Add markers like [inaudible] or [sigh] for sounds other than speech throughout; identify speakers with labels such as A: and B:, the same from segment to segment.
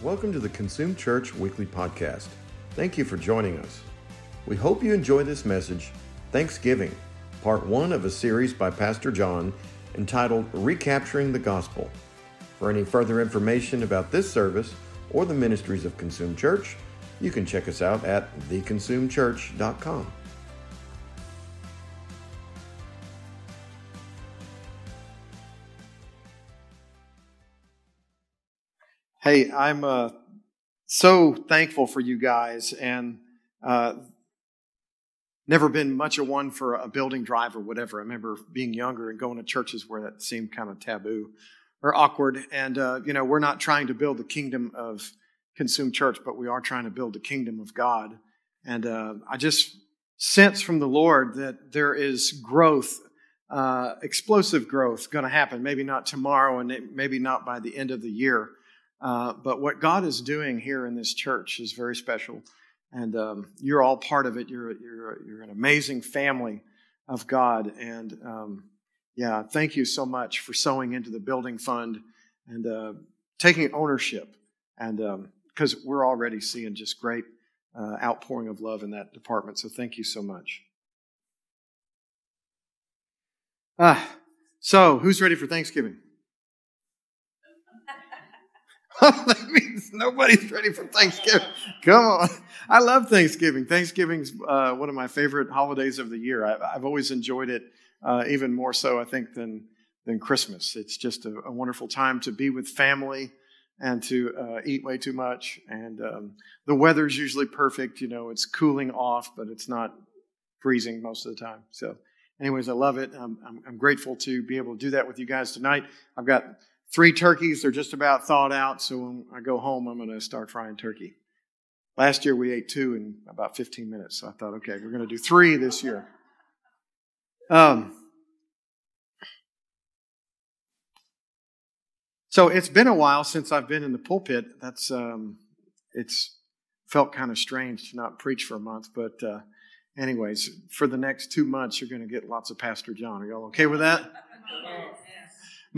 A: Welcome to the Consume Church Weekly Podcast. Thank you for joining us. We hope you enjoy this message, Thanksgiving, part one of a series by Pastor John entitled Recapturing the Gospel. For any further information about this service or the ministries of Consume Church, you can check us out at theconsumechurch.com.
B: Hey, I'm uh, so thankful for you guys, and uh, never been much of one for a building drive or whatever. I remember being younger and going to churches where that seemed kind of taboo or awkward. And uh, you know, we're not trying to build the kingdom of Consume Church, but we are trying to build the kingdom of God. And uh, I just sense from the Lord that there is growth, uh, explosive growth, going to happen. Maybe not tomorrow, and maybe not by the end of the year. Uh, but what God is doing here in this church is very special. And um, you're all part of it. You're, you're, you're an amazing family of God. And um, yeah, thank you so much for sowing into the building fund and uh, taking ownership. And because um, we're already seeing just great uh, outpouring of love in that department. So thank you so much. Ah, so who's ready for Thanksgiving? [laughs] [laughs] that means nobody's ready for Thanksgiving. Come on. I love Thanksgiving. Thanksgiving's uh, one of my favorite holidays of the year. I, have always enjoyed it uh, even more so, I think, than, than Christmas. It's just a, a wonderful time to be with family and to uh, eat way too much. And um, the weather's usually perfect. You know, it's cooling off, but it's not freezing most of the time. So, anyways, I love it. I'm, I'm, I'm grateful to be able to do that with you guys tonight. I've got Three turkeys are just about thawed out, so when I go home, I'm going to start frying turkey. Last year we ate two in about 15 minutes, so I thought, okay, we're going to do three this year. Um, so it's been a while since I've been in the pulpit. That's um, it's felt kind of strange to not preach for a month, but uh, anyways, for the next two months, you're going to get lots of Pastor John. Are y'all okay with that?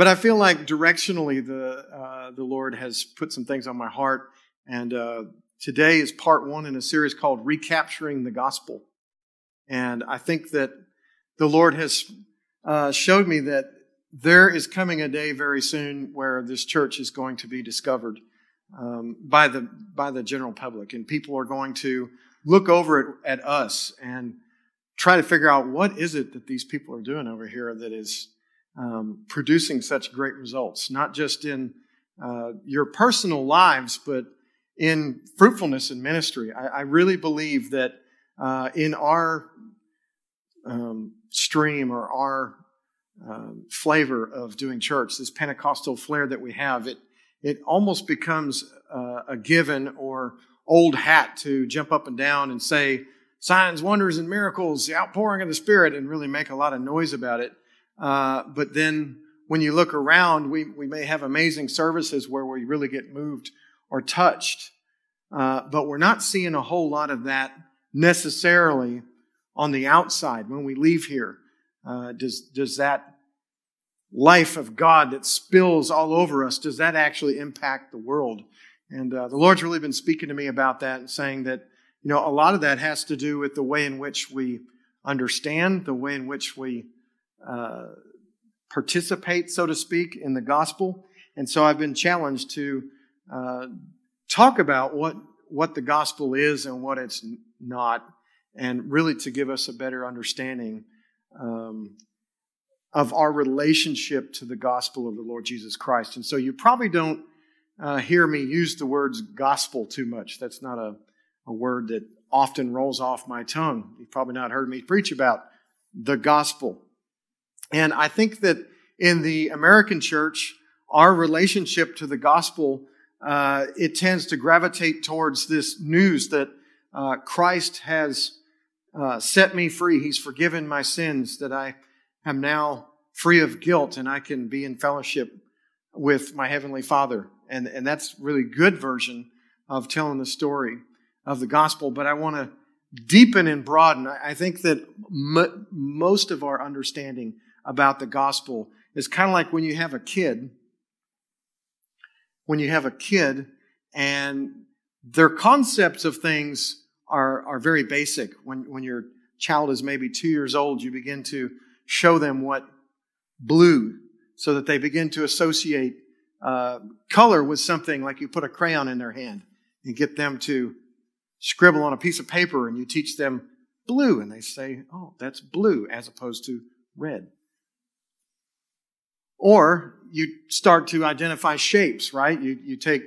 B: But I feel like directionally, the uh, the Lord has put some things on my heart, and uh, today is part one in a series called "Recapturing the Gospel." And I think that the Lord has uh, showed me that there is coming a day very soon where this church is going to be discovered um, by the by the general public, and people are going to look over at, at us and try to figure out what is it that these people are doing over here that is um, producing such great results, not just in uh, your personal lives, but in fruitfulness in ministry. I, I really believe that uh, in our um, stream or our um, flavor of doing church, this Pentecostal flair that we have, it it almost becomes uh, a given or old hat to jump up and down and say signs, wonders, and miracles, the outpouring of the Spirit, and really make a lot of noise about it. Uh, but then when you look around, we, we may have amazing services where we really get moved or touched. Uh, but we're not seeing a whole lot of that necessarily on the outside when we leave here. Uh, does, does that life of God that spills all over us, does that actually impact the world? And uh, the Lord's really been speaking to me about that and saying that, you know, a lot of that has to do with the way in which we understand, the way in which we uh, participate, so to speak, in the gospel. And so I've been challenged to uh, talk about what, what the gospel is and what it's not, and really to give us a better understanding um, of our relationship to the gospel of the Lord Jesus Christ. And so you probably don't uh, hear me use the words gospel too much. That's not a, a word that often rolls off my tongue. You've probably not heard me preach about the gospel. And I think that in the American church, our relationship to the gospel, uh, it tends to gravitate towards this news that uh, Christ has uh, set me free. He's forgiven my sins, that I am now free of guilt and I can be in fellowship with my Heavenly Father. And, and that's really good version of telling the story of the gospel. But I want to deepen and broaden. I think that m- most of our understanding about the gospel is kind of like when you have a kid. When you have a kid and their concepts of things are, are very basic. When, when your child is maybe two years old, you begin to show them what blue, so that they begin to associate uh, color with something like you put a crayon in their hand and get them to scribble on a piece of paper and you teach them blue and they say, oh, that's blue as opposed to red. Or you start to identify shapes, right? You, you take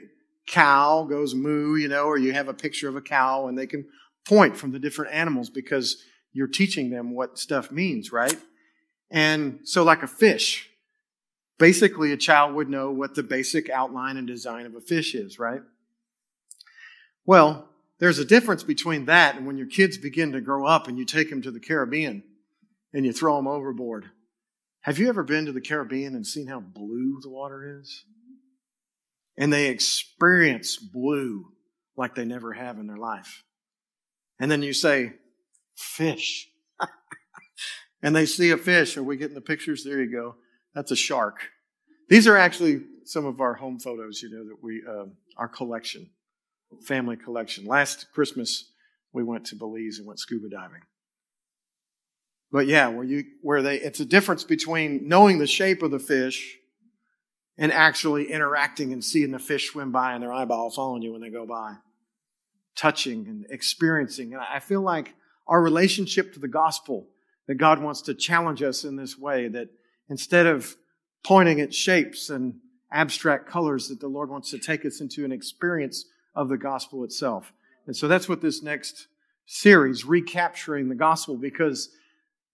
B: cow goes moo, you know, or you have a picture of a cow and they can point from the different animals because you're teaching them what stuff means, right? And so, like a fish, basically a child would know what the basic outline and design of a fish is, right? Well, there's a difference between that and when your kids begin to grow up and you take them to the Caribbean and you throw them overboard. Have you ever been to the Caribbean and seen how blue the water is? And they experience blue like they never have in their life. And then you say, fish. [laughs] and they see a fish. Are we getting the pictures? There you go. That's a shark. These are actually some of our home photos, you know, that we, uh, our collection, family collection. Last Christmas, we went to Belize and went scuba diving. But yeah, where you, where they, it's a difference between knowing the shape of the fish and actually interacting and seeing the fish swim by and their eyeball following you when they go by. Touching and experiencing. And I feel like our relationship to the gospel, that God wants to challenge us in this way, that instead of pointing at shapes and abstract colors, that the Lord wants to take us into an experience of the gospel itself. And so that's what this next series, recapturing the gospel, because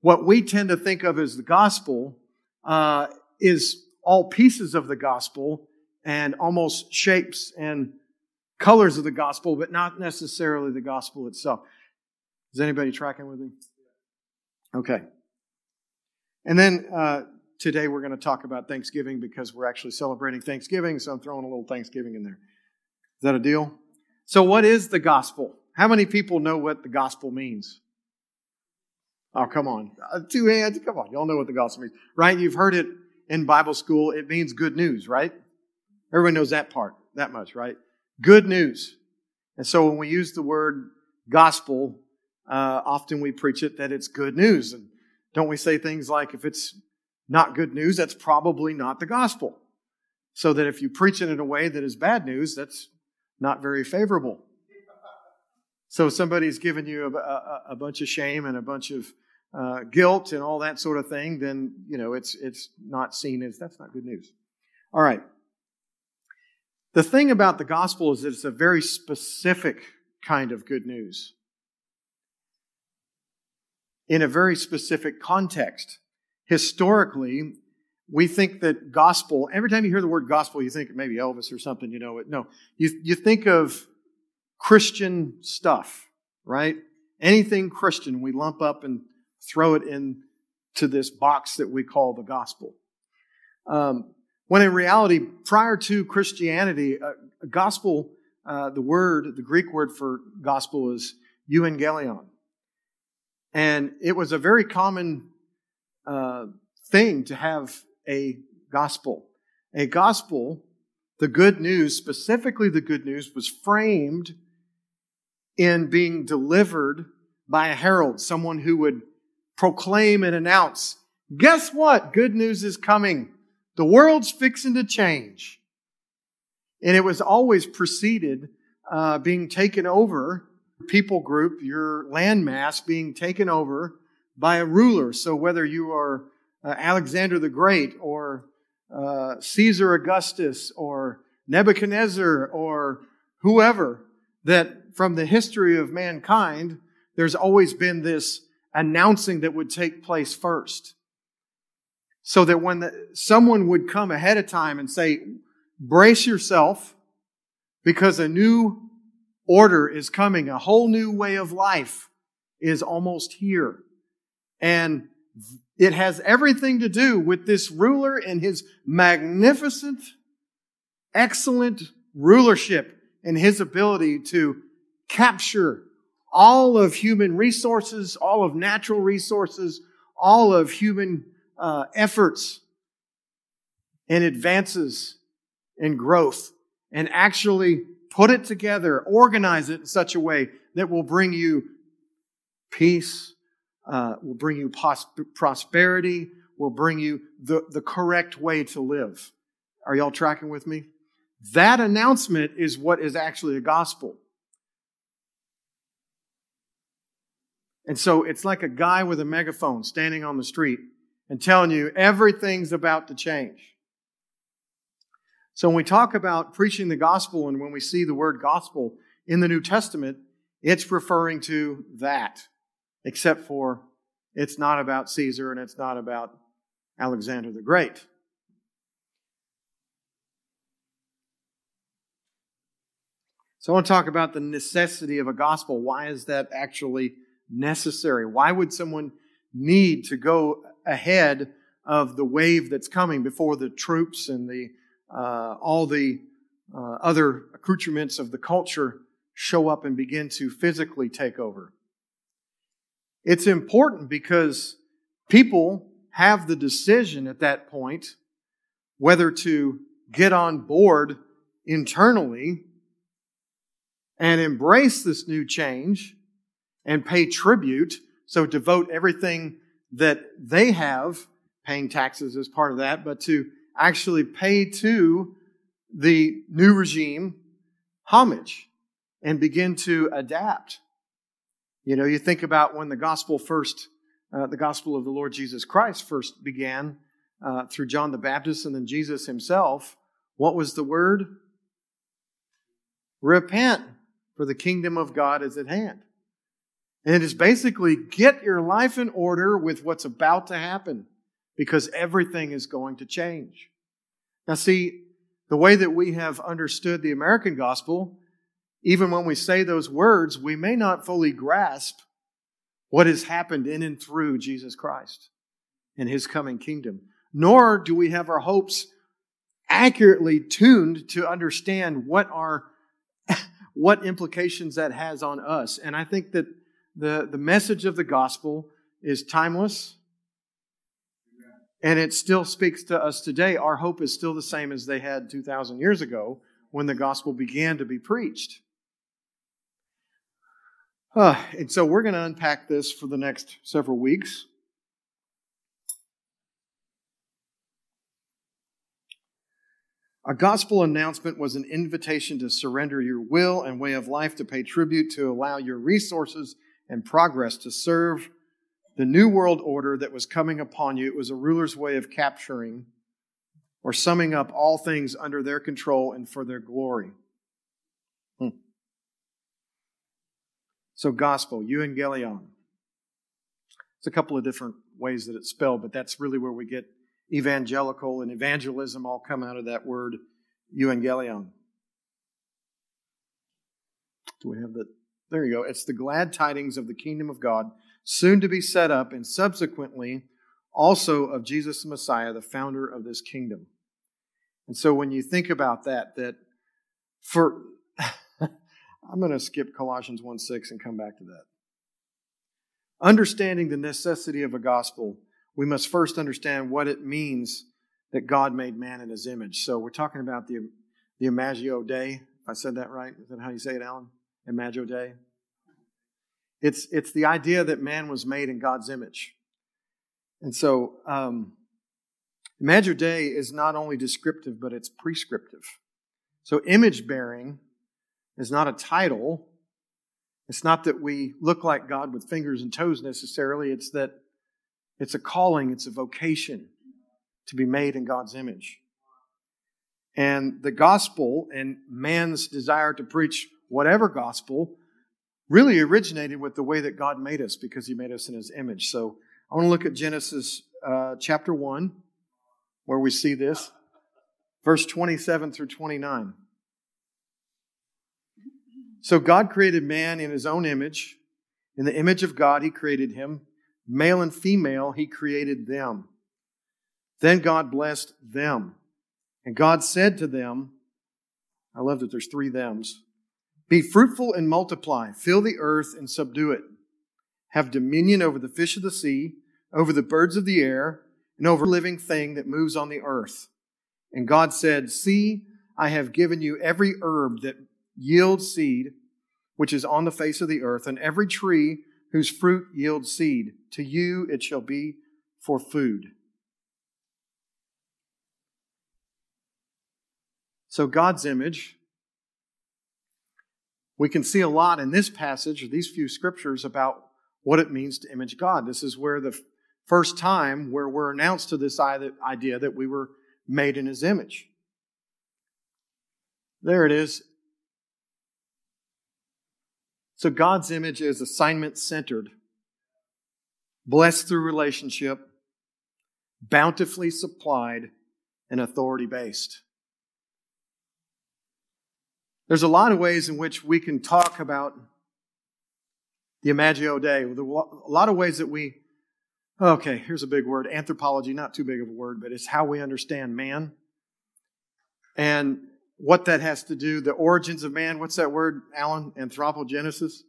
B: what we tend to think of as the gospel uh, is all pieces of the gospel and almost shapes and colors of the gospel, but not necessarily the gospel itself. Is anybody tracking with me? Okay. And then uh, today we're going to talk about Thanksgiving because we're actually celebrating Thanksgiving, so I'm throwing a little Thanksgiving in there. Is that a deal? So, what is the gospel? How many people know what the gospel means? Oh, come on. Uh, two hands. Come on. Y'all know what the gospel means, right? You've heard it in Bible school, it means good news, right? Everyone knows that part, that much, right? Good news. And so when we use the word gospel, uh, often we preach it that it's good news. And don't we say things like, if it's not good news, that's probably not the gospel. So that if you preach it in a way that is bad news, that's not very favorable. So somebody's given you a, a, a bunch of shame and a bunch of uh, guilt and all that sort of thing, then you know it's it's not seen as that's not good news. All right. The thing about the gospel is that it's a very specific kind of good news in a very specific context. Historically, we think that gospel, every time you hear the word gospel, you think maybe Elvis or something, you know. It. No, you, you think of Christian stuff, right? Anything Christian, we lump up and throw it into this box that we call the gospel. Um, when in reality, prior to Christianity, a gospel, uh, the word, the Greek word for gospel is euangelion. And it was a very common uh, thing to have a gospel. A gospel, the good news, specifically the good news, was framed in being delivered by a herald, someone who would proclaim and announce guess what? Good news is coming. The world's fixing to change. And it was always preceded, uh, being taken over, people group, your landmass being taken over by a ruler. So whether you are uh, Alexander the Great or uh, Caesar Augustus or Nebuchadnezzar or whoever, that from the history of mankind, there's always been this announcing that would take place first. So that when the, someone would come ahead of time and say, brace yourself because a new order is coming, a whole new way of life is almost here. And it has everything to do with this ruler and his magnificent, excellent rulership and his ability to capture all of human resources, all of natural resources, all of human uh, efforts and advances and growth, and actually put it together, organize it in such a way that will bring you peace, uh, will bring you pos- prosperity, will bring you the, the correct way to live. Are y'all tracking with me? That announcement is what is actually a gospel. And so it's like a guy with a megaphone standing on the street and telling you everything's about to change. So when we talk about preaching the gospel and when we see the word gospel in the New Testament, it's referring to that, except for it's not about Caesar and it's not about Alexander the Great. So I want to talk about the necessity of a gospel. Why is that actually necessary? Why would someone need to go ahead of the wave that's coming before the troops and the uh, all the uh, other accoutrements of the culture show up and begin to physically take over. It's important because people have the decision at that point whether to get on board internally and embrace this new change and pay tribute. So devote everything that they have, paying taxes as part of that, but to actually pay to the new regime homage and begin to adapt. You know, you think about when the gospel first, uh, the gospel of the Lord Jesus Christ first began uh, through John the Baptist and then Jesus himself. What was the word? Repent, for the kingdom of God is at hand. And it is basically get your life in order with what's about to happen because everything is going to change. Now, see, the way that we have understood the American gospel, even when we say those words, we may not fully grasp what has happened in and through Jesus Christ and his coming kingdom. Nor do we have our hopes accurately tuned to understand what are [laughs] what implications that has on us. And I think that the, the message of the gospel is timeless and it still speaks to us today. Our hope is still the same as they had 2,000 years ago when the gospel began to be preached. Uh, and so we're going to unpack this for the next several weeks. A gospel announcement was an invitation to surrender your will and way of life to pay tribute, to allow your resources and progress to serve the new world order that was coming upon you. It was a ruler's way of capturing or summing up all things under their control and for their glory. Hmm. So, gospel, euangelion. It's a couple of different ways that it's spelled, but that's really where we get evangelical and evangelism all come out of that word euangelion. Do we have that? There you go. It's the glad tidings of the kingdom of God soon to be set up, and subsequently also of Jesus the Messiah, the founder of this kingdom. And so when you think about that, that for [laughs] I'm going to skip Colossians 1 6 and come back to that. Understanding the necessity of a gospel, we must first understand what it means that God made man in his image. So we're talking about the, the imagio Dei. If I said that right, is that how you say it, Alan? Imago Dei? It's, it's the idea that man was made in God's image. And so, um, Imago Dei is not only descriptive, but it's prescriptive. So, image bearing is not a title. It's not that we look like God with fingers and toes necessarily. It's that it's a calling, it's a vocation to be made in God's image. And the gospel and man's desire to preach whatever gospel really originated with the way that God made us because He made us in His image. So I want to look at Genesis uh, chapter 1, where we see this, verse 27 through 29. So God created man in His own image. In the image of God, He created him. Male and female, He created them. Then God blessed them. And God said to them, I love that there's three thems. Be fruitful and multiply, fill the earth and subdue it. Have dominion over the fish of the sea, over the birds of the air, and over living thing that moves on the earth. And God said, See, I have given you every herb that yields seed, which is on the face of the earth, and every tree whose fruit yields seed. To you it shall be for food. So, God's image, we can see a lot in this passage, or these few scriptures, about what it means to image God. This is where the first time where we're announced to this idea that we were made in His image. There it is. So God's image is assignment centered, blessed through relationship, bountifully supplied, and authority based. There's a lot of ways in which we can talk about the Imagio Dei. A lot of ways that we, okay, here's a big word anthropology, not too big of a word, but it's how we understand man. And what that has to do, the origins of man. What's that word, Alan? Anthropogenesis.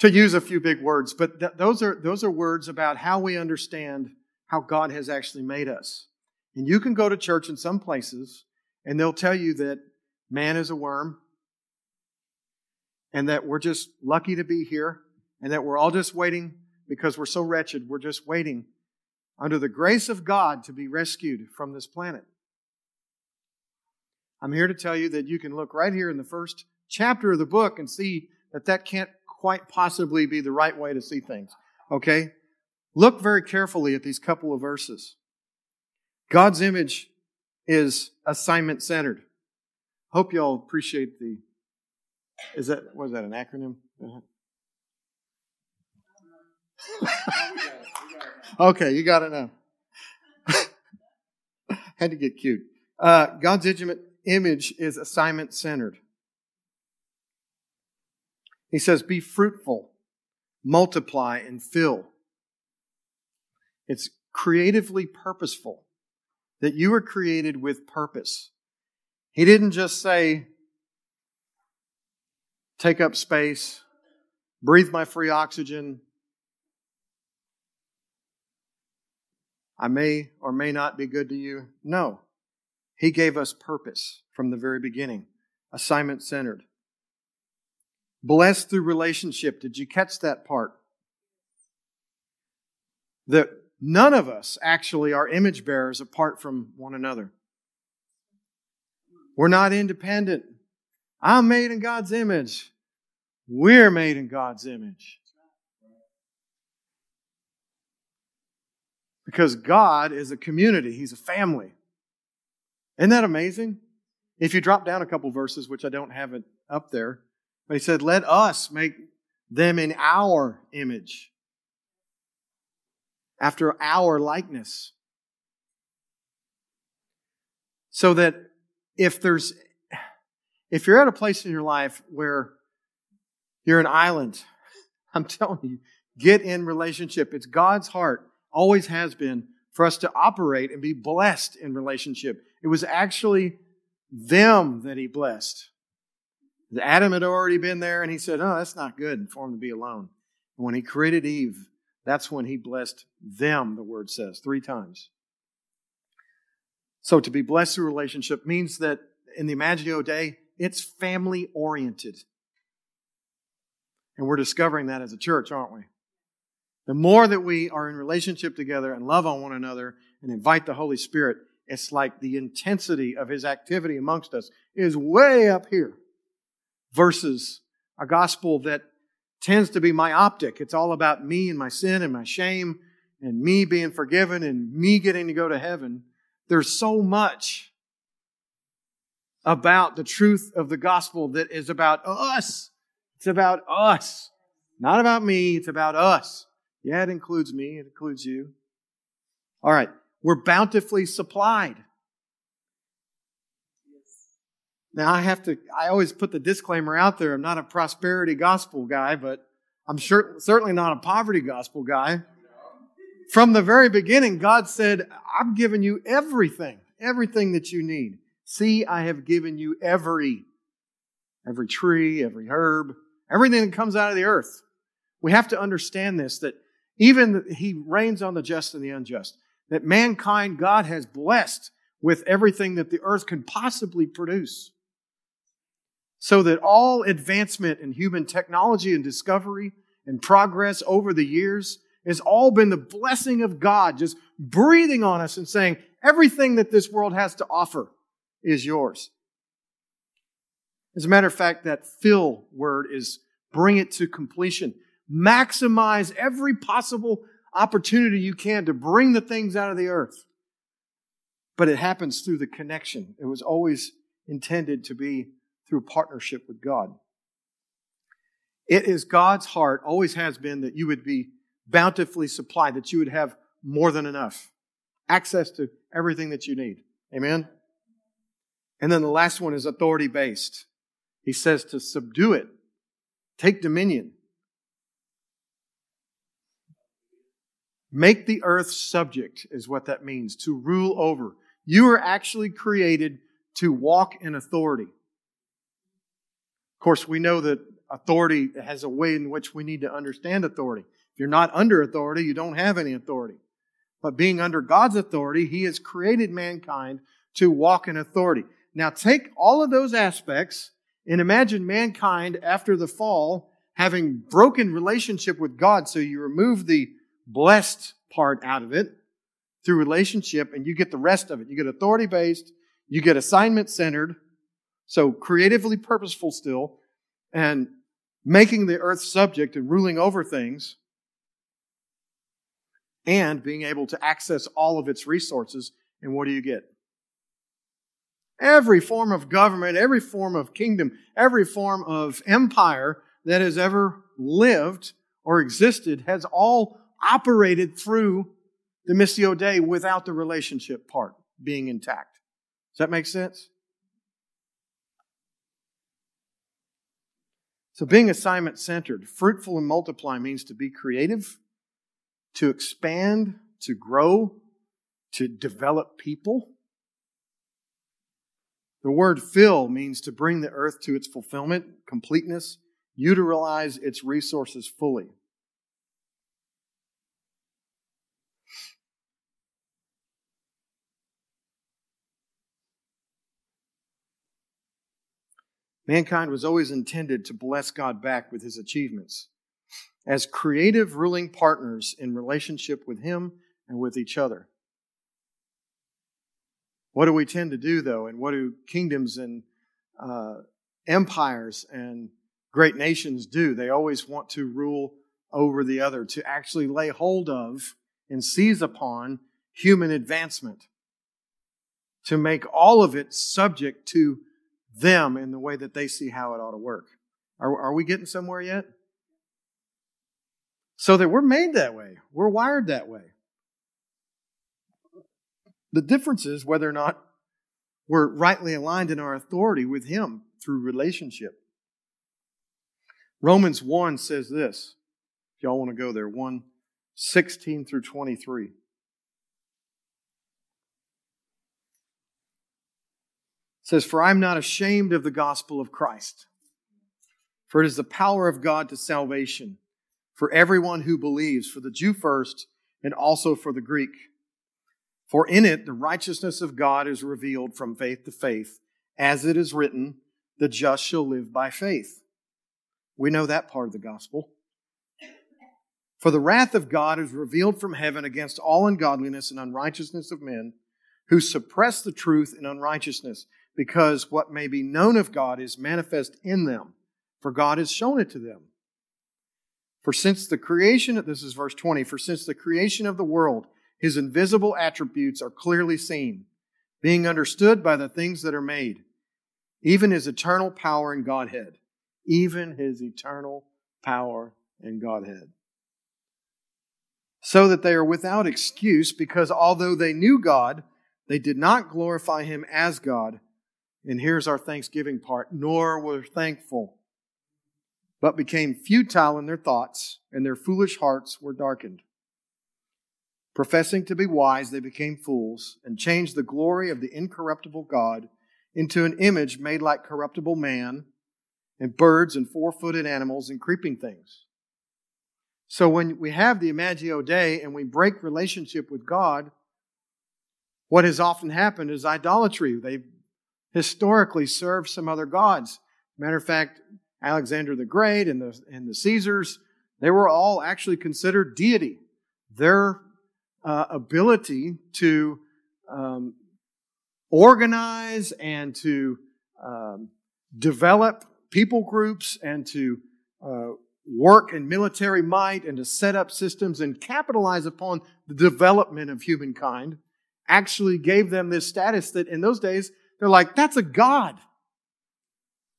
B: To use a few big words, but th- those are those are words about how we understand how God has actually made us. And you can go to church in some places, and they'll tell you that man is a worm, and that we're just lucky to be here, and that we're all just waiting because we're so wretched. We're just waiting under the grace of God to be rescued from this planet. I'm here to tell you that you can look right here in the first chapter of the book and see that that can't quite possibly be the right way to see things. Okay? Look very carefully at these couple of verses. God's image is assignment centered. Hope y'all appreciate the. Is that was that an acronym? [laughs] okay, you got it now. [laughs] Had to get cute. Uh, God's image is assignment centered. He says, Be fruitful, multiply, and fill. It's creatively purposeful that you were created with purpose. He didn't just say, Take up space, breathe my free oxygen. I may or may not be good to you. No. He gave us purpose from the very beginning, assignment centered. Blessed through relationship. Did you catch that part? That none of us actually are image bearers apart from one another. We're not independent. I'm made in God's image. We're made in God's image. Because God is a community, He's a family. Isn't that amazing? If you drop down a couple verses, which I don't have it up there, but he said, Let us make them in our image, after our likeness. So that if there's, if you're at a place in your life where you're an island, [laughs] I'm telling you, get in relationship. It's God's heart, always has been, for us to operate and be blessed in relationship. It was actually them that he blessed. Adam had already been there and he said, Oh, that's not good for him to be alone. And when he created Eve, that's when he blessed them, the word says, three times. So to be blessed through relationship means that in the Imago Dei, it's family oriented. And we're discovering that as a church, aren't we? The more that we are in relationship together and love on one another and invite the Holy Spirit, it's like the intensity of his activity amongst us is way up here versus a gospel that tends to be myopic. It's all about me and my sin and my shame and me being forgiven and me getting to go to heaven. There's so much about the truth of the gospel that is about us. It's about us. Not about me, it's about us. Yeah, it includes me, it includes you. All right. We're bountifully supplied. Now, I have to, I always put the disclaimer out there. I'm not a prosperity gospel guy, but I'm sure, certainly not a poverty gospel guy. From the very beginning, God said, I've given you everything, everything that you need. See, I have given you every, every tree, every herb, everything that comes out of the earth. We have to understand this, that even He reigns on the just and the unjust that mankind God has blessed with everything that the earth can possibly produce. so that all advancement in human technology and discovery and progress over the years has all been the blessing of God, just breathing on us and saying, everything that this world has to offer is yours. As a matter of fact, that fill word is bring it to completion. Maximize every possible opportunity you can to bring the things out of the earth. But it happens through the connection. It was always intended to be through partnership with God. It is God's heart, always has been, that you would be bountifully supply, that you would have more than enough, access to everything that you need. Amen? And then the last one is authority based. He says to subdue it, take dominion. Make the earth subject is what that means, to rule over. You are actually created to walk in authority. Of course, we know that authority has a way in which we need to understand authority. If you're not under authority, you don't have any authority. But being under God's authority, He has created mankind to walk in authority. Now take all of those aspects and imagine mankind after the fall having broken relationship with God. So you remove the blessed part out of it through relationship and you get the rest of it. You get authority based, you get assignment centered, so creatively purposeful still, and making the earth subject and ruling over things, and being able to access all of its resources. And what do you get? Every form of government, every form of kingdom, every form of empire that has ever lived or existed has all operated through the Missio Dei without the relationship part being intact. Does that make sense? So, being assignment centered, fruitful and multiply means to be creative, to expand, to grow, to develop people. The word fill means to bring the earth to its fulfillment, completeness, utilize its resources fully. Mankind was always intended to bless God back with his achievements as creative ruling partners in relationship with him and with each other. What do we tend to do, though, and what do kingdoms and uh, empires and great nations do? They always want to rule over the other, to actually lay hold of and seize upon human advancement, to make all of it subject to them in the way that they see how it ought to work. Are, are we getting somewhere yet? So that we're made that way, we're wired that way. The difference is whether or not we're rightly aligned in our authority with Him through relationship. Romans 1 says this. If y'all want to go there, 1 16 through 23. says, For I am not ashamed of the gospel of Christ, for it is the power of God to salvation for everyone who believes, for the Jew first, and also for the Greek. For in it the righteousness of God is revealed from faith to faith, as it is written, the just shall live by faith. We know that part of the gospel. For the wrath of God is revealed from heaven against all ungodliness and unrighteousness of men who suppress the truth in unrighteousness because what may be known of God is manifest in them, for God has shown it to them. For since the creation, this is verse 20, for since the creation of the world, his invisible attributes are clearly seen, being understood by the things that are made, even his eternal power and Godhead, even his eternal power and Godhead. So that they are without excuse, because although they knew God, they did not glorify him as God and here's our thanksgiving part nor were thankful, but became futile in their thoughts, and their foolish hearts were darkened. Professing to be wise, they became fools, and changed the glory of the incorruptible God into an image made like corruptible man, and birds, and four footed animals, and creeping things. So when we have the Imagio Dei and we break relationship with God, what has often happened is idolatry. They've historically served some other gods. Matter of fact, Alexander the Great and the, and the Caesars, they were all actually considered deity. Their uh, ability to um, organize and to um, develop people groups and to uh, work in military might and to set up systems and capitalize upon the development of humankind actually gave them this status that in those days they're like, that's a God.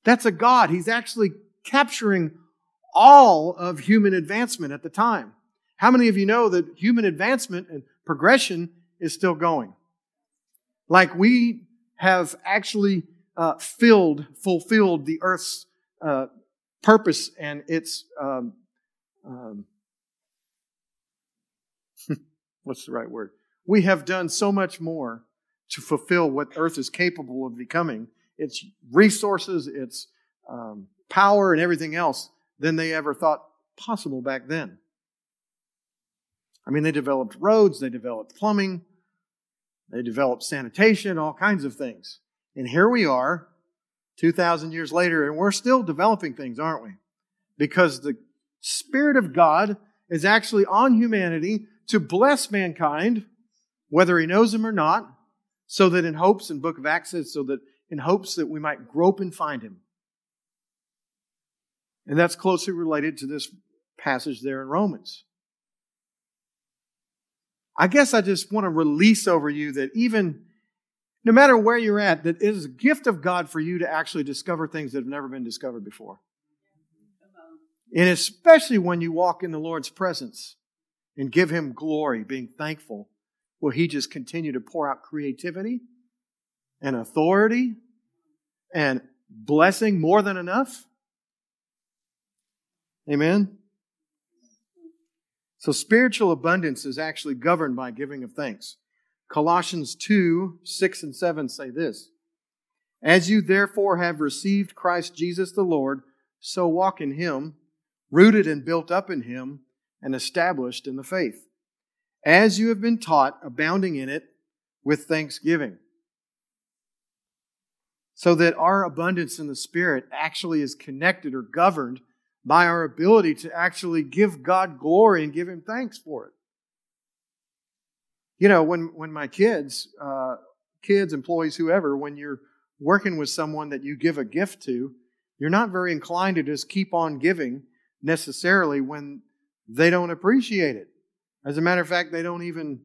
B: That's a God. He's actually capturing all of human advancement at the time. How many of you know that human advancement and progression is still going? Like we have actually uh, filled, fulfilled the earth's uh, purpose and its, um, um, [laughs] what's the right word? We have done so much more to fulfill what earth is capable of becoming its resources, its um, power, and everything else than they ever thought possible back then. I mean, they developed roads, they developed plumbing, they developed sanitation, all kinds of things. And here we are, 2,000 years later, and we're still developing things, aren't we? Because the Spirit of God is actually on humanity to bless mankind, whether he knows him or not, so that in hopes, and Book of Acts so that in hopes that we might grope and find him. And that's closely related to this passage there in Romans. I guess I just want to release over you that even no matter where you're at, that it is a gift of God for you to actually discover things that have never been discovered before. And especially when you walk in the Lord's presence and give Him glory, being thankful, will He just continue to pour out creativity and authority and blessing more than enough? Amen? So spiritual abundance is actually governed by giving of thanks. Colossians 2 6 and 7 say this As you therefore have received Christ Jesus the Lord, so walk in him, rooted and built up in him, and established in the faith. As you have been taught, abounding in it with thanksgiving. So that our abundance in the Spirit actually is connected or governed by our ability to actually give God glory and give Him thanks for it. You know, when, when my kids, uh, kids, employees, whoever, when you're working with someone that you give a gift to, you're not very inclined to just keep on giving necessarily when they don't appreciate it. As a matter of fact, they don't even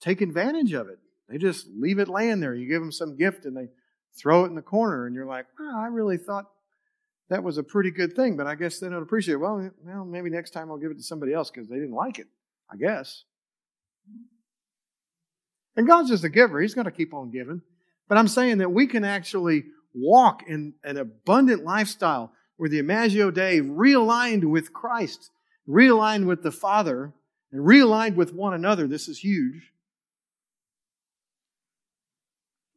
B: take advantage of it. They just leave it laying there. You give them some gift and they throw it in the corner, and you're like, wow, I really thought that was a pretty good thing, but I guess they don't appreciate it. Well, well maybe next time I'll give it to somebody else because they didn't like it, I guess. And God's just a giver. He's going to keep on giving. But I'm saying that we can actually walk in an abundant lifestyle where the Imagio Dei realigned with Christ, realigned with the Father, and realigned with one another. This is huge.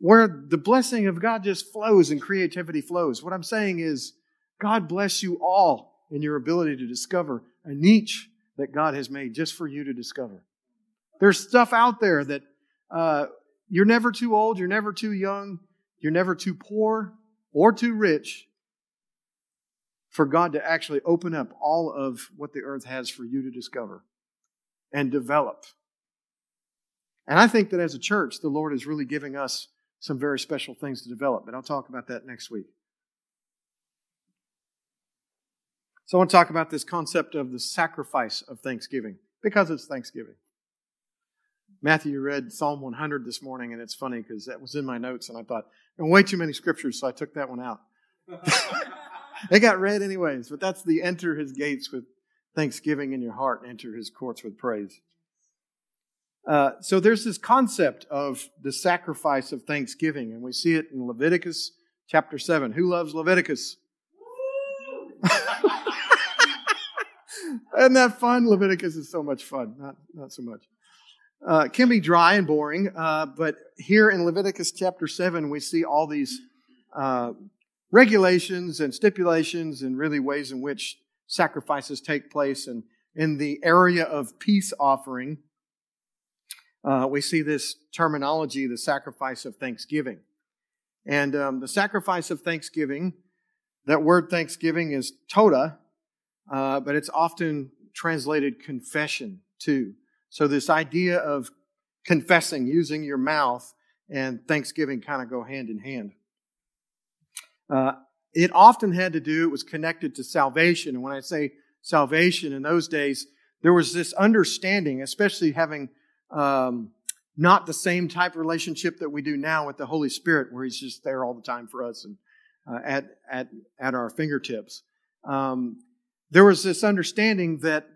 B: Where the blessing of God just flows and creativity flows. What I'm saying is, God bless you all in your ability to discover a niche that God has made just for you to discover. There's stuff out there that uh, you're never too old, you're never too young, you're never too poor or too rich for God to actually open up all of what the earth has for you to discover and develop. And I think that as a church, the Lord is really giving us some very special things to develop, but I'll talk about that next week. So I want to talk about this concept of the sacrifice of thanksgiving because it's Thanksgiving. Matthew you read Psalm 100 this morning, and it's funny because that was in my notes, and I thought, way too many scriptures, so I took that one out. [laughs] it got read anyways, but that's the enter his gates with thanksgiving in your heart, enter his courts with praise. Uh, so there's this concept of the sacrifice of thanksgiving, and we see it in Leviticus chapter 7. Who loves Leviticus? [laughs] Isn't that fun? Leviticus is so much fun. Not, not so much. Uh, it can be dry and boring, uh, but here in Leviticus chapter 7, we see all these uh, regulations and stipulations and really ways in which sacrifices take place. And in the area of peace offering, uh, we see this terminology, the sacrifice of thanksgiving. And um, the sacrifice of thanksgiving That word thanksgiving is toda, uh, but it's often translated confession too. So this idea of confessing, using your mouth, and thanksgiving kind of go hand in hand. Uh, it often had to do, it was connected to salvation. And when I say salvation in those days, there was this understanding, especially having um, not the same type of relationship that we do now with the Holy Spirit, where He's just there all the time for us and uh, at, at, at our fingertips. Um, there was this understanding that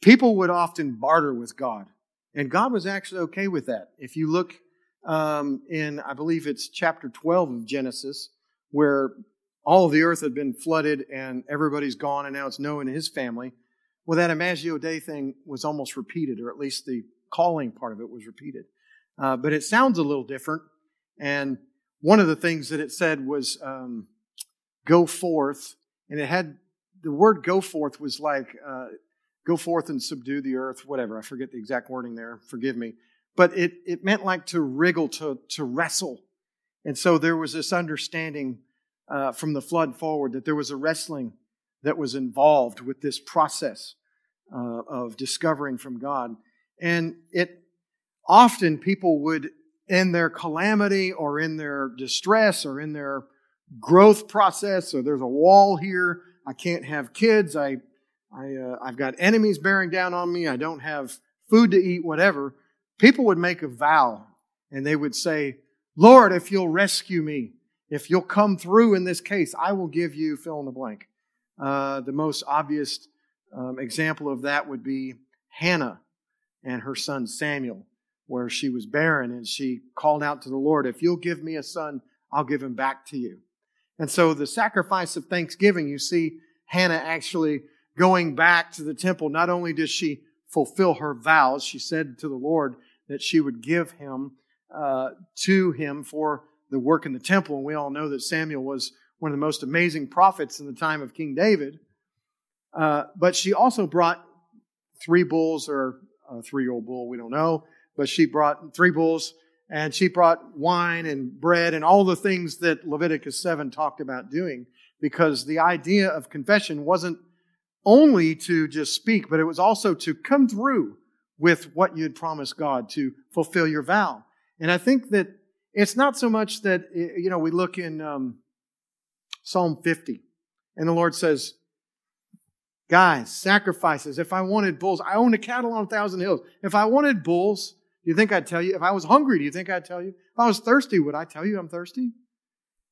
B: people would often barter with God. And God was actually okay with that. If you look um, in, I believe it's chapter 12 of Genesis, where all of the earth had been flooded and everybody's gone, and now it's Noah and his family. Well, that Imago Dei thing was almost repeated, or at least the calling part of it was repeated. Uh, but it sounds a little different. And one of the things that it said was um, go forth. And it had the word go forth was like uh, go forth and subdue the earth, whatever. I forget the exact wording there. Forgive me. But it, it meant like to wriggle, to, to wrestle. And so there was this understanding uh, from the flood forward that there was a wrestling that was involved with this process uh, of discovering from God. And it often people would, in their calamity or in their distress or in their growth process, or there's a wall here, I can't have kids, I, I, uh, I've got enemies bearing down on me, I don't have food to eat, whatever. People would make a vow and they would say, Lord, if you'll rescue me, if you'll come through in this case, I will give you fill in the blank. Uh, the most obvious um, example of that would be Hannah and her son Samuel, where she was barren and she called out to the Lord, If you'll give me a son, I'll give him back to you. And so the sacrifice of thanksgiving, you see Hannah actually going back to the temple. Not only does she fulfill her vows, she said to the Lord that she would give him uh, to him for the work in the temple. And we all know that Samuel was one of the most amazing prophets in the time of King David. Uh, but she also brought three bulls or a three year old bull, we don't know. But she brought three bulls and she brought wine and bread and all the things that Leviticus 7 talked about doing because the idea of confession wasn't only to just speak, but it was also to come through with what you'd promised God to fulfill your vow. And I think that it's not so much that, you know, we look in um, Psalm 50 and the Lord says, Guys, sacrifices. If I wanted bulls, I own a cattle on a thousand hills. If I wanted bulls, do you think I'd tell you? If I was hungry, do you think I'd tell you? If I was thirsty, would I tell you I'm thirsty?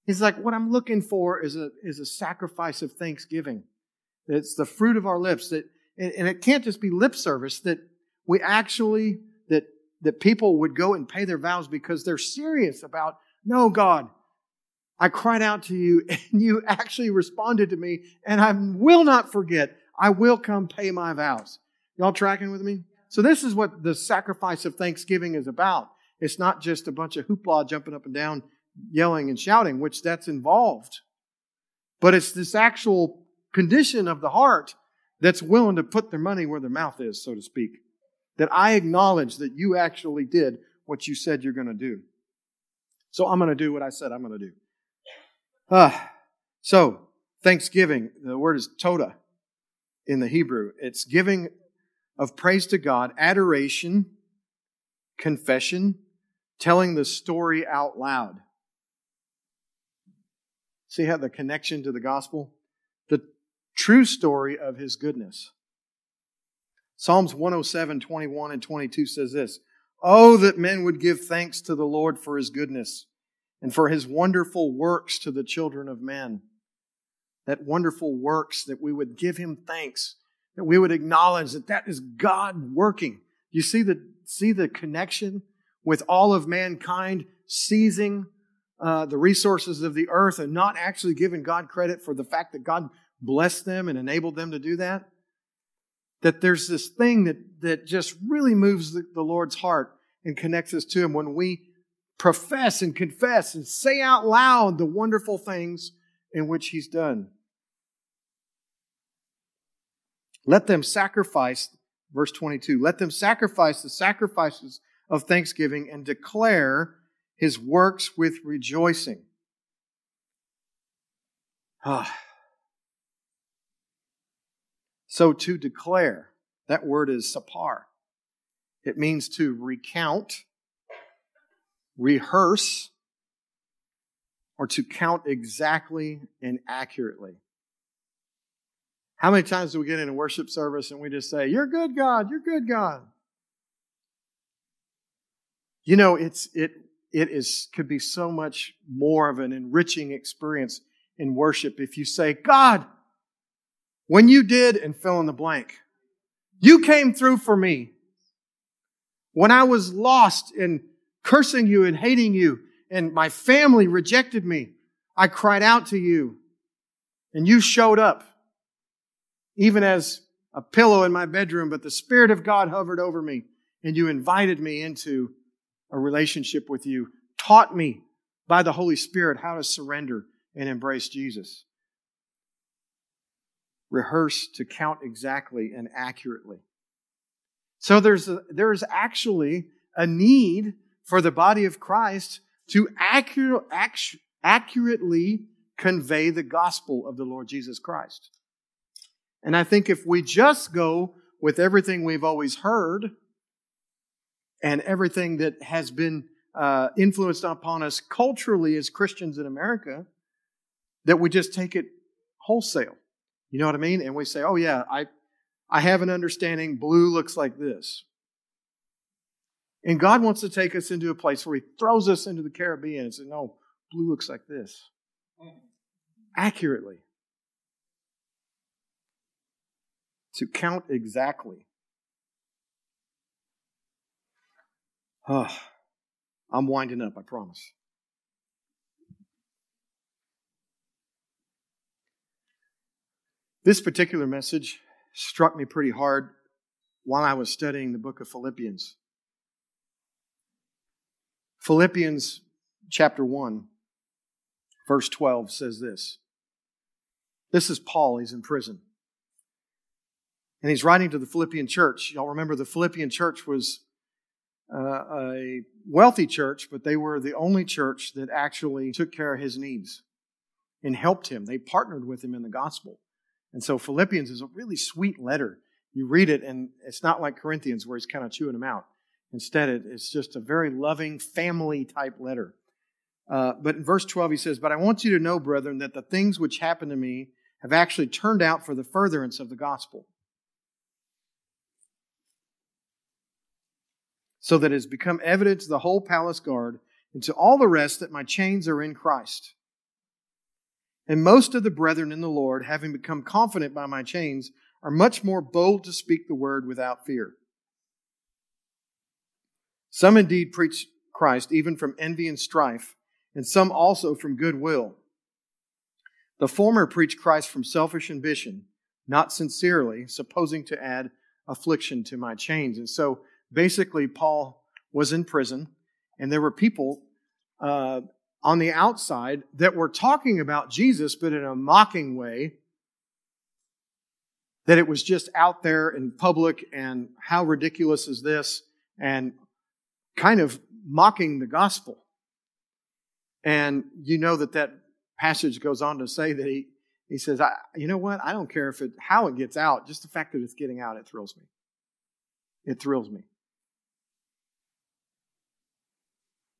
B: He's like, what I'm looking for is a, is a sacrifice of thanksgiving. It's the fruit of our lips that, and it can't just be lip service that we actually, that, that people would go and pay their vows because they're serious about, no, God, I cried out to you [laughs] and you actually responded to me and I will not forget. I will come pay my vows. Y'all tracking with me? So this is what the sacrifice of thanksgiving is about. It's not just a bunch of hoopla jumping up and down, yelling and shouting, which that's involved. But it's this actual condition of the heart that's willing to put their money where their mouth is, so to speak. That I acknowledge that you actually did what you said you're going to do. So I'm going to do what I said I'm going to do. Ah, so thanksgiving, the word is toda in the Hebrew. It's giving of praise to God, adoration, confession, telling the story out loud. See how the connection to the gospel? The true story of his goodness. Psalms 107, 21 and 22 says this Oh, that men would give thanks to the Lord for his goodness and for his wonderful works to the children of men that wonderful works, that we would give him thanks, that we would acknowledge that that is God working. You see the, see the connection with all of mankind seizing uh, the resources of the earth and not actually giving God credit for the fact that God blessed them and enabled them to do that? That there's this thing that, that just really moves the, the Lord's heart and connects us to Him when we profess and confess and say out loud the wonderful things in which He's done. Let them sacrifice, verse 22, let them sacrifice the sacrifices of thanksgiving and declare his works with rejoicing. Ah. so to declare, that word is sapar. It means to recount, rehearse, or to count exactly and accurately. How many times do we get in a worship service and we just say, You're good, God, you're good, God? You know, it's it it is could be so much more of an enriching experience in worship if you say, God, when you did and fill in the blank, you came through for me. When I was lost in cursing you and hating you, and my family rejected me, I cried out to you, and you showed up, even as a pillow in my bedroom, but the Spirit of God hovered over me, and you invited me into a relationship with you, taught me by the Holy Spirit how to surrender and embrace Jesus. Rehearse to count exactly and accurately. So there's, a, there's actually a need for the body of Christ to accurate, accurately convey the gospel of the Lord Jesus Christ. And I think if we just go with everything we've always heard and everything that has been uh, influenced upon us culturally as Christians in America, that we just take it wholesale. You know what I mean? And we say, oh, yeah, I, I have an understanding. Blue looks like this. And God wants to take us into a place where He throws us into the Caribbean and says, no, blue looks like this. Accurately. To count exactly. Oh, I'm winding up, I promise. This particular message struck me pretty hard while I was studying the book of Philippians. Philippians chapter 1, verse 12 says this. This is Paul, he's in prison. And he's writing to the Philippian church. Y'all remember the Philippian church was uh, a wealthy church, but they were the only church that actually took care of his needs and helped him. They partnered with him in the gospel. And so Philippians is a really sweet letter. You read it, and it's not like Corinthians where he's kind of chewing them out. Instead, it's just a very loving family type letter. Uh, but in verse 12, he says, But I want you to know, brethren, that the things which happened to me have actually turned out for the furtherance of the gospel. So that it has become evident to the whole palace guard and to all the rest that my chains are in Christ. And most of the brethren in the Lord, having become confident by my chains, are much more bold to speak the word without fear. Some indeed preach Christ, even from envy and strife, and some also from goodwill. The former preach Christ from selfish ambition, not sincerely, supposing to add affliction to my chains. And so basically, Paul was in prison, and there were people uh, on the outside that were talking about Jesus, but in a mocking way. That it was just out there in public and how ridiculous is this? And kind of mocking the gospel. And you know that that passage goes on to say that he, he says, I, you know what? I don't care if it, how it gets out. Just the fact that it's getting out, it thrills me. It thrills me.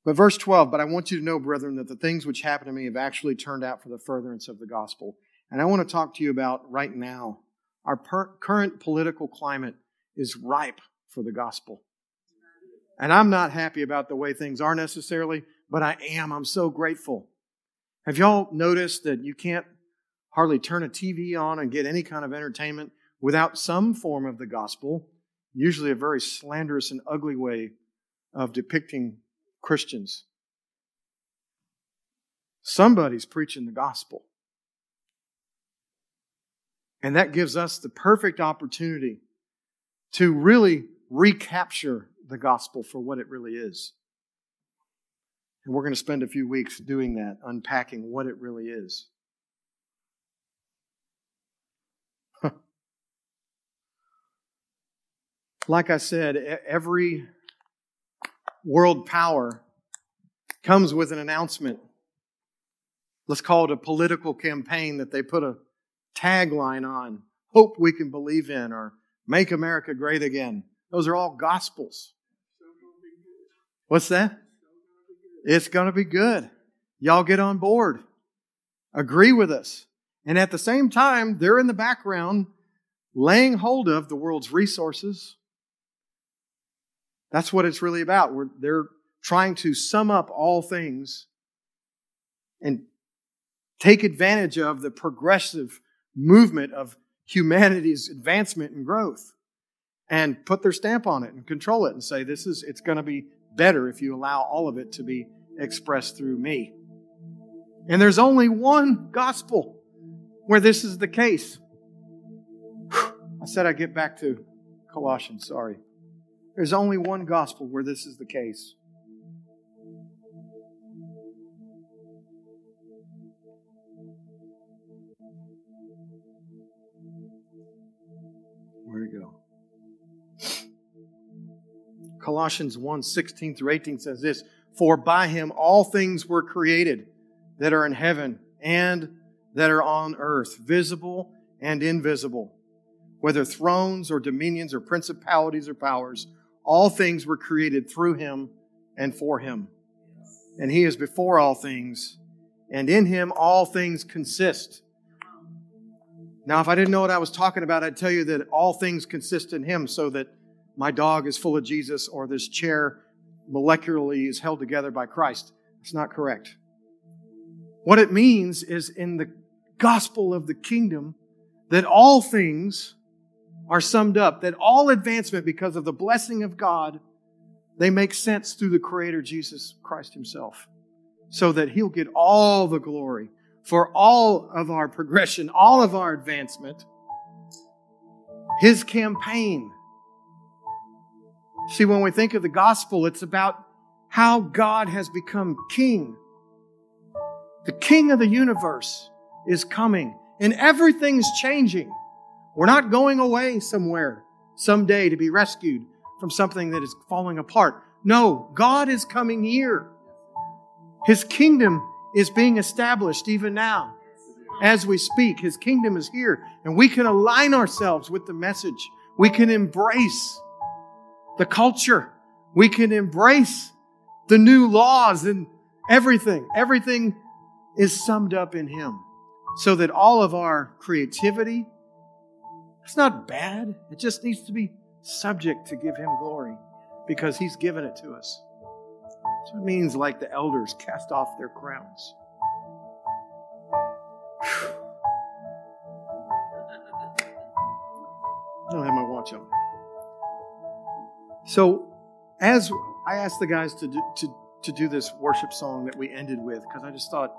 B: But verse 12, but I want you to know, brethren, that the things which happened to me have actually turned out for the furtherance of the gospel. And I want to talk to you about right now. Our per- current political climate is ripe for the gospel. And I'm not happy about the way things are necessarily, but I am. I'm so grateful. Have y'all noticed that you can't hardly turn a TV on and get any kind of entertainment without some form of the gospel, usually a very slanderous and ugly way of depicting Christians. Somebody's preaching the gospel. And that gives us the perfect opportunity to really recapture the gospel for what it really is. And we're going to spend a few weeks doing that, unpacking what it really is. like I said, every world power comes with an announcement. let's call it a political campaign that they put a tagline on hope we can believe in or make America great again. Those are all gospels. What's that? It's going to be good. Y'all get on board. Agree with us. And at the same time, they're in the background laying hold of the world's resources. That's what it's really about. We're, they're trying to sum up all things and take advantage of the progressive movement of humanity's advancement and growth and put their stamp on it and control it and say this is it's going to be better if you allow all of it to be expressed through me. And there's only one gospel where this is the case. [sighs] I said i get back to colossians sorry there's only one gospel where this is the case Where to go? Colossians 1 16 through 18 says this For by him all things were created that are in heaven and that are on earth, visible and invisible, whether thrones or dominions or principalities or powers, all things were created through him and for him. And he is before all things, and in him all things consist. Now, if I didn't know what I was talking about, I'd tell you that all things consist in Him so that my dog is full of Jesus or this chair molecularly is held together by Christ. It's not correct. What it means is in the gospel of the kingdom that all things are summed up, that all advancement because of the blessing of God, they make sense through the Creator Jesus Christ Himself, so that He'll get all the glory for all of our progression, all of our advancement. His campaign. See, when we think of the gospel, it's about how God has become king. The king of the universe is coming and everything's changing. We're not going away somewhere someday to be rescued from something that is falling apart. No, God is coming here. His kingdom is being established even now. As we speak, His kingdom is here, and we can align ourselves with the message. We can embrace the culture. We can embrace the new laws and everything. Everything is summed up in Him. So that all of our creativity, it's not bad. It just needs to be subject to give Him glory because He's given it to us. So it means, like the elders, cast off their crowns. I don't have my watch on. So, as I asked the guys to do, to, to do this worship song that we ended with, because I just thought,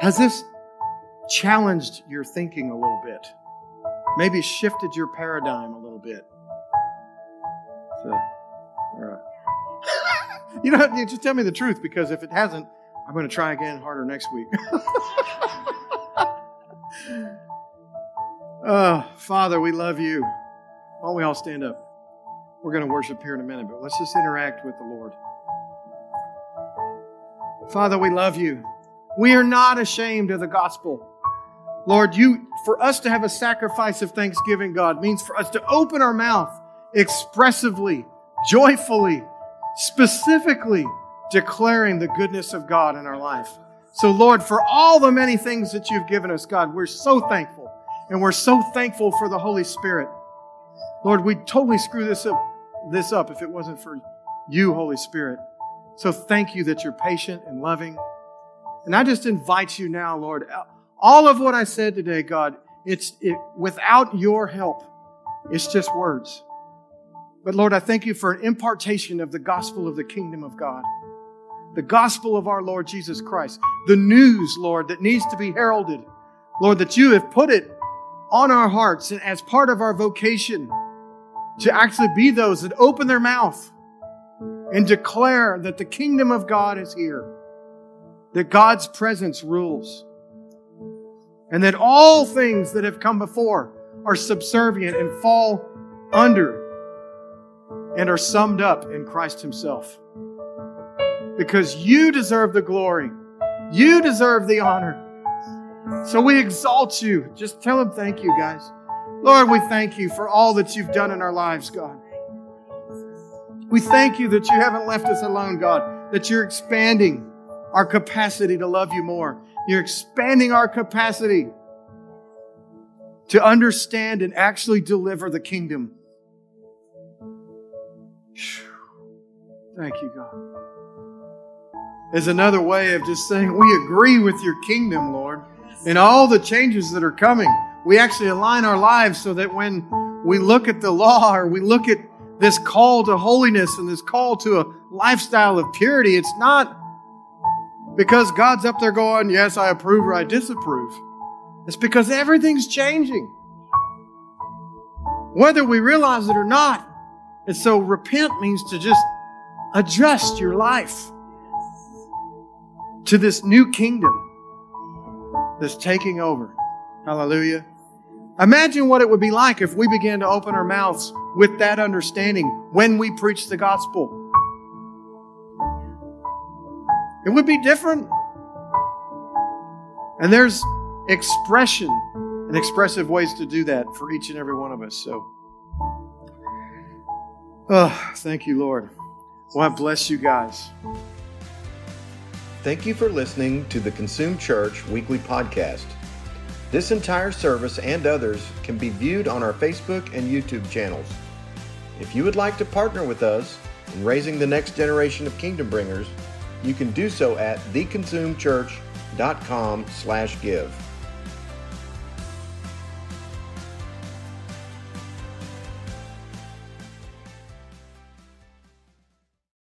B: has this challenged your thinking a little bit? Maybe shifted your paradigm a little bit? So, right. [laughs] You know, just tell me the truth because if it hasn't, I'm going to try again harder next week. oh, [laughs] Father, we love you. Why don't we all stand up? We're going to worship here in a minute, but let's just interact with the Lord. Father, we love you. We are not ashamed of the gospel. Lord, you for us to have a sacrifice of thanksgiving, God, means for us to open our mouth expressively, joyfully, specifically declaring the goodness of God in our life. So, Lord, for all the many things that you've given us, God, we're so thankful. And we're so thankful for the Holy Spirit. Lord, we'd totally screw this up, this up if it wasn't for you, Holy Spirit. So thank you that you're patient and loving. And I just invite you now, Lord, all of what I said today, God, it's it, without your help, it's just words. But Lord, I thank you for an impartation of the gospel of the kingdom of God. The gospel of our Lord Jesus Christ. The news, Lord, that needs to be heralded. Lord, that you have put it on our hearts and as part of our vocation to actually be those that open their mouth and declare that the kingdom of God is here, that God's presence rules, and that all things that have come before are subservient and fall under and are summed up in Christ Himself. Because you deserve the glory. You deserve the honor. So we exalt you. Just tell him thank you, guys. Lord, we thank you for all that you've done in our lives, God. We thank you that you haven't left us alone, God, that you're expanding our capacity to love you more. You're expanding our capacity to understand and actually deliver the kingdom. Thank you, God. Is another way of just saying we agree with your kingdom, Lord, and all the changes that are coming. We actually align our lives so that when we look at the law or we look at this call to holiness and this call to a lifestyle of purity, it's not because God's up there going, Yes, I approve or I disapprove. It's because everything's changing, whether we realize it or not. And so, repent means to just adjust your life to this new kingdom that's taking over. Hallelujah. Imagine what it would be like if we began to open our mouths with that understanding when we preach the gospel. It would be different. And there's expression and expressive ways to do that for each and every one of us. So, oh, thank you, Lord. Well, I bless you guys.
A: Thank you for listening to the Consume Church weekly podcast. This entire service and others can be viewed on our Facebook and YouTube channels. If you would like to partner with us in raising the next generation of kingdom bringers, you can do so at theconsumechurch.com/give.